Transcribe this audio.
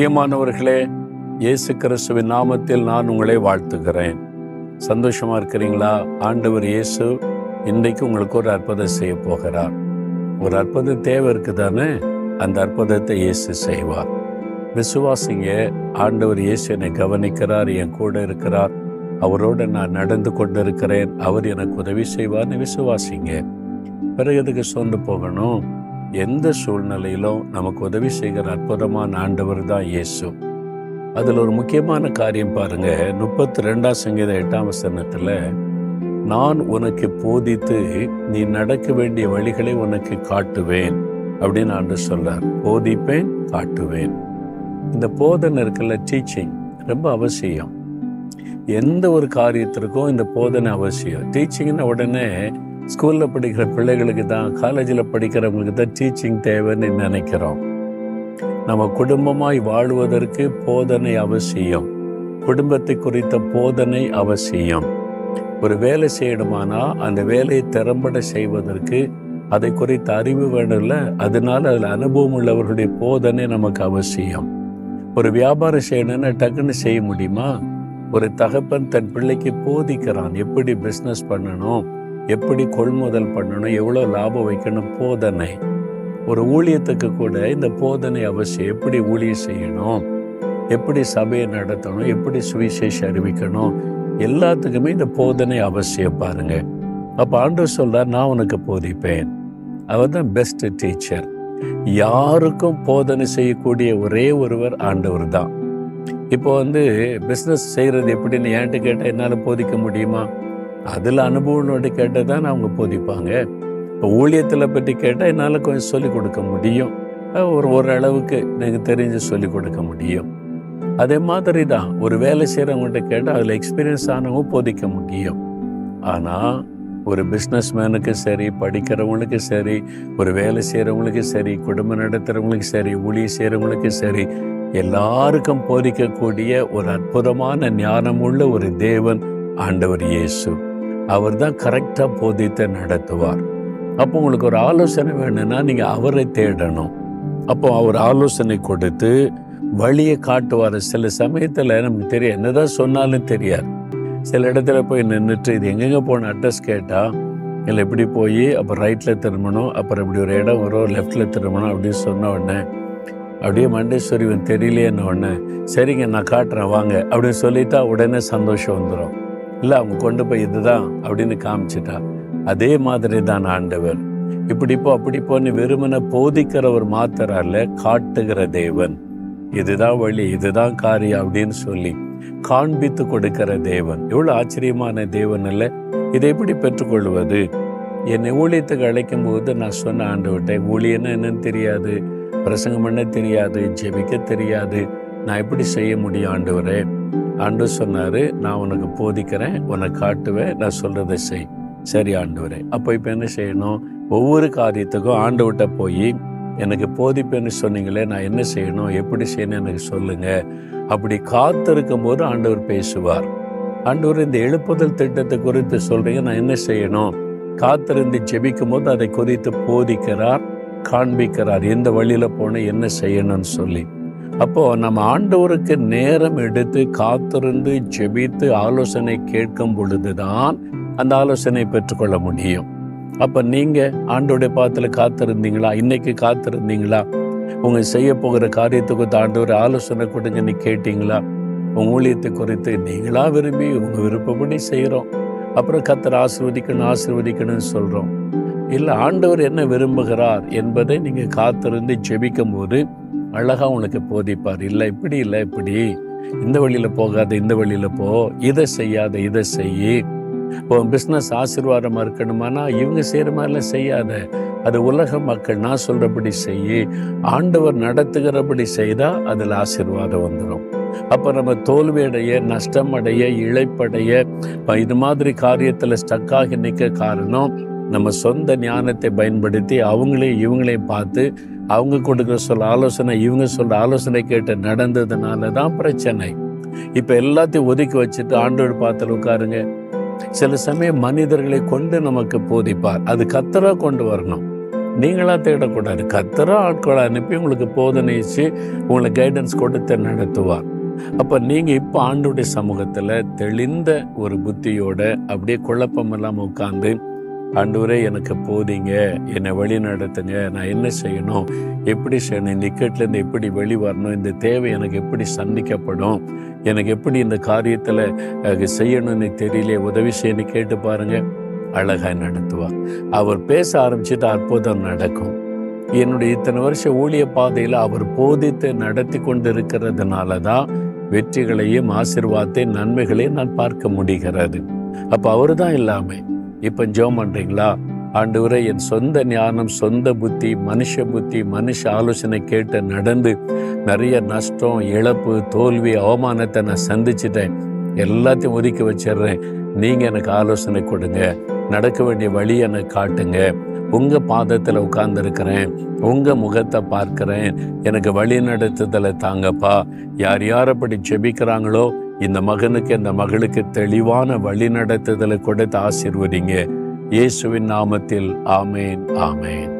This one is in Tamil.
பிரியமானவர்களே இயேசு கிறிஸ்துவின் நாமத்தில் நான் உங்களை வாழ்த்துகிறேன். சந்தோஷமா இருக்கிறீங்களா? ஆண்டவர் இயேசு இன்றைக்கு உங்களுக்கு ஒரு அற்புதம் செய்ய போகிறார். ஒரு அற்புதம் தேவை இருக்குதானே? அந்த அற்புதத்தை இயேசு செய்வார். விசுவாசிங்க ஆண்டவர் இயேசு என்னை கவனிக்கிறார் என் கூட இருக்கிறார். அவரோட நான் நடந்து கொண்டிருக்கிறேன். அவர் எனக்கு உதவி செய்வார்னு விசுவாசிங்க. பிறகு எதுக்கு சொந்து போகணும்? எந்த சூழ்நிலையிலும் நமக்கு உதவி செய்கிற அற்புதமான ஆண்டவர் தான் இயேசு. அதில் ஒரு முக்கியமான காரியம் பாருங்க. முப்பத்தி ரெண்டாம் சங்கீத எட்டாம் வசனத்தில் நான் உனக்கு போதித்து நீ நடக்க வேண்டிய வழிகளை உனக்கு காட்டுவேன் அப்படின்னு ஆண்டு சொல்றார். போதிப்பேன் காட்டுவேன். இந்த போதனை இருக்குல்ல டீச்சிங் ரொம்ப அவசியம். எந்த ஒரு காரியத்திற்கும் இந்த போதனை அவசியம். டீச்சிங்னு உடனே ஸ்கூலில் படிக்கிற பிள்ளைகளுக்கு தான் காலேஜில் படிக்கிறவங்களுக்கு தான் டீச்சிங் தேவைன்னு நினைக்கிறோம். நம்ம குடும்பமாய் வாழ்வதற்கு போதனை அவசியம். குடும்பத்தை குறித்த போதனை அவசியம். ஒரு வேலை செய்யணுமானா அந்த வேலையை திறம்பட செய்வதற்கு அதை குறித்த அறிவு வேணும்ல அதனால அதில் அனுபவம் உள்ளவர்களுடைய போதனை நமக்கு அவசியம். ஒரு வியாபாரம் செய்யணும்னா டக்குன்னு செய்ய முடியுமா? ஒரு தகப்பன் தன் பிள்ளைக்கு போதிக்கிறான் எப்படி பிஸ்னஸ் பண்ணணும்? எப்படி கொள்முதல் பண்ணணும் எவ்வளோ லாபம் வைக்கணும் போதனை. ஒரு ஊழியத்துக்கு கூட இந்த போதனை அவசியம். எப்படி ஊழியம் செய்யணும் எப்படி சபையை நடத்தணும் எப்படி சுவிசேஷம் அறிவிக்கணும் எல்லாத்துக்குமே இந்த போதனை அவசியம் பாருங்க. அப்போ ஆண்டவர் சொல்றார் நான் உனக்கு போதிப்பேன். அவர் தான் பெஸ்ட் டீச்சர் யாருக்கும் போதனை செய்யக்கூடிய ஒரே ஒருவர் ஆண்டவர் தான். இப்போ வந்து பிஸ்னஸ் செய்கிறது எப்படின்னு ஏன்ட்டு கேட்டால் என்னால் போதிக்க முடியுமா? அதில் அனுபவங்களோட கேட்டால் தான் அவங்க போதிப்பாங்க. இப்போ ஊழியத்தில் பற்றி கேட்டால் என்னால் கொஞ்சம் சொல்லிக் கொடுக்க முடியும். ஒரு ஓரளவுக்கு எனக்கு தெரிஞ்சு சொல்லிக் கொடுக்க முடியும். அதே மாதிரி தான் ஒரு வேலை செய்கிறவங்கள்ட்ட கேட்டால் அதில் எக்ஸ்பீரியன்ஸ் ஆனவங்க போதிக்க முடியும். ஆனால் ஒரு பிஸ்னஸ் மேனுக்கு சரி படிக்கிறவங்களுக்கு சரி ஒரு வேலை செய்கிறவங்களுக்கு சரி குடும்பம் நடத்துகிறவங்களுக்கு சரி ஊழிய செய்கிறவங்களுக்கு சரி எல்லாருக்கும் போதிக்கக்கூடிய ஒரு அற்புதமான ஞானமுள்ள ஒரு தேவன் ஆண்டவர் இயேசு. அவர் தான் கரெக்டாக போதித்து நடத்துவார். அப்போ உங்களுக்கு ஒரு ஆலோசனை வேணும்னா நீங்கள் அவரை தேடணும். அப்போ அவர் ஆலோசனை கொடுத்து வழியை காட்டுவார். சில சமயத்தில் நமக்கு தெரியும் என்னதான் சொன்னாலும் தெரியாது. சில இடத்துல போய் நின்றுட்டு இது எங்கெங்கே போன அட்ரஸ் கேட்டால் இல்லை இப்படி போய் அப்புறம் ரைட்டில் திரும்பணும். அப்புறம் இப்படி ஒரு இடம் வரும். லெஃப்டில் திரும்பணும். அப்படின்னு சொன்ன உடனே அப்படியே மண்டேஸ்வரிவன் தெரியலையேன்னு உடனே சரிங்க நான் காட்டுறேன். வாங்க. அப்படின்னு சொல்லிட்டா உடனே சந்தோஷம் வந்துடும் இல்லை அவங்க கொண்டு போய் இதுதான் அப்படின்னு காமிச்சிட்டா. அதே மாதிரி தான் ஆண்டவர். இப்படி இப்போ அப்படி போன்னு வெறுமனை போதிக்கிறவர் மாத்திரால காட்டுகிற தேவன். இதுதான் வழி இதுதான் காரியம் அப்படின்னு சொல்லி காண்பித்து கொடுக்கிற தேவன். எவ்வளவு ஆச்சரியமான தேவன் அல்ல. இதை எப்படி பெற்றுக்கொள்வது? என்னை ஊழியத்துக்கு அழைக்கும் போது நான் சொன்ன ஆண்டு விட்டேன் ஊழியன்னு என்னன்னு தெரியாது பிரசங்கம் பண்ண தெரியாது ஜெபிக்க தெரியாது. நான் எப்படி செய்ய முடியும் ஆண்டவரே? ஆண்டு சொன்னாரு நான் உனக்கு போதிக்கிறேன் உனக்கு காட்டுவேன் நான் சொல்றதை செய். சரி ஆண்டவரே. அப்போ இப்போ என்ன செய்யணும்? ஒவ்வொரு காரியத்துக்கும் ஆண்டு விட்ட போய் எனக்கு போதிப்பேன்னு சொன்னீங்களே நான் என்ன செய்யணும்? எப்படி செய்யணும் எனக்கு சொல்லுங்க. அப்படி காத்திருக்கும் போது ஆண்டவர் பேசுவார். ஆண்டவர் இந்த எழுப்புதல் திட்டத்தை குறித்து சொல்றீங்க நான் என்ன செய்யணும்? காத்திருந்து ஜெபிக்கும் போது அதை குறித்து போதிக்கிறார் காண்பிக்கிறார். எந்த வழியில போன என்ன செய்யணும்னு சொல்லி. அப்போ நம்ம ஆண்டவருக்கு நேரம் எடுத்து காத்திருந்து ஜெபித்து ஆலோசனை கேட்கும் பொழுதுதான் அந்த ஆலோசனை பெற்றுக்கொள்ள முடியும். அப்ப நீங்க ஆண்டோடைய பாத்துல காத்திருந்தீங்களா? இன்னைக்கு காத்திருந்தீங்களா? உங்க செய்ய போகிற காரியத்துக்கு ஆண்டவர் ஆலோசனை கொடுங்கன்னு கேட்டீங்களா? உங்க ஊழியத்தை குறித்து நீங்களா விரும்பி உங்க விருப்பப்படி செய்கிறோம் அப்புறம் கத்தர் ஆசிர்வதிக்கணும் ஆசிர்வதிக்கணும்னு சொல்றோம். இல்லை ஆண்டவர் என்ன விரும்புகிறார் என்பதை நீங்க காத்திருந்து ஜெபிக்கும் போது அழகா உனக்கு போதிப்பார். இல்லை இப்படி இல்லை இப்படி. இந்த வழியில் போகாத இந்த வழியில் போ. இதை செய்யாத இதை செய். இப்போ பிஸ்னஸ் ஆசீர்வாதமாக இருக்கணுமானா இவங்க செய்கிற மாதிரிலாம் செய்யாத. அது உலக மக்கள் நான் சொல்கிறபடி செய். ஆண்டவர் நடத்துகிறபடி செய்தால் அதில் ஆசீர்வாதம் வந்துடும் அப்போ நம்ம தோல்வியடைய நஷ்டம் அடைய இழைப்படைய இது மாதிரி காரியத்தில் ஸ்டக்காகி நிற்க காரணம் நம்ம சொந்த ஞானத்தை பயன்படுத்தி அவங்களையும் இவங்களையும் பார்த்து அவங்க கொடுக்குற சொல்ல ஆலோசனை இவங்க சொல்ற ஆலோசனை கேட்டு நடந்ததுனால தான் பிரச்சனை. இப்போ எல்லாத்தையும் ஒதுக்கி வச்சுட்டு ஆண்டோடு பார்த்து உட்காருங்க. சில சமயம் மனிதர்களை கொண்டு நமக்கு போதிப்பார். அது கத்தராக கொண்டு வரணும். நீங்களாக தேடக்கூடாது. கத்தரா ஆட்களை அனுப்பி உங்களுக்கு போதனைச்சு உங்களை கைடன்ஸ் கொடுத்து நடத்துவார். அப்போ நீங்கள் இப்போ ஆண்டுடைய சமூகத்தில் தெளிந்த ஒரு புத்தியோட அப்படியே குழப்பம் இல்லாமல் உட்காந்து ஆண்டவரே எனக்கு போதிங்க. என்னை வழி நடத்துங்க. நான் என்ன செய்யணும்? எப்படி செய்யணும்? இந்த இக்கட்லேருந்து எப்படி வெளி வரணும்? இந்த தேவை எனக்கு எப்படி சந்திக்கப்படும்? எனக்கு எப்படி இந்த காரியத்தில் செய்யணும்னு தெரியல உதவி செய்யணும் கேட்டு பாருங்க. அழகாக நடத்துவார் அவர் பேச ஆரம்பிச்சுட்டு அற்புதம் நடக்கும். என்னுடைய இத்தனை வருஷ ஊழிய பாதையில் அவர் போதித்து நடத்தி கொண்டு இருக்கிறதுனால தான் வெற்றிகளையும் ஆசிர்வாதத்தையும் நன்மைகளையும் நான் பார்க்க முடிகிறது. அப்போ அவர் தான் இல்லாமல் இப்போ ஜோம் பண்ணுறீங்களா ஆண்டவரை என் சொந்த ஞானம் சொந்த புத்தி மனுஷ புத்தி மனுஷ ஆலோசனை கேட்டு நடந்து நிறைய நஷ்டம் இழப்பு தோல்வி அவமானத்தை நான் சந்திச்சிட்டேன். எல்லாத்தையும் ஒதுக்கி வச்சிடுறேன். நீங்கள் எனக்கு ஆலோசனை கொடுங்க. நடக்க வேண்டிய வழி எனக்கு காட்டுங்க. உங்கள் பாதத்தில் உட்கார்ந்துருக்கிறேன். உங்கள் முகத்தை பார்க்கிறேன். எனக்கு வழி நடத்துதலை தாங்கப்பா. யார் யார் அப்படி ஜெபிக்கிறாங்களோ இந்த மகனுக்கு இந்த மகளுக்கு தெளிவான வழி நடத்துதலை கொடுத்து ஆசிர்வதிங்க. இயேசுவின் நாமத்தில் ஆமேன் ஆமேன்.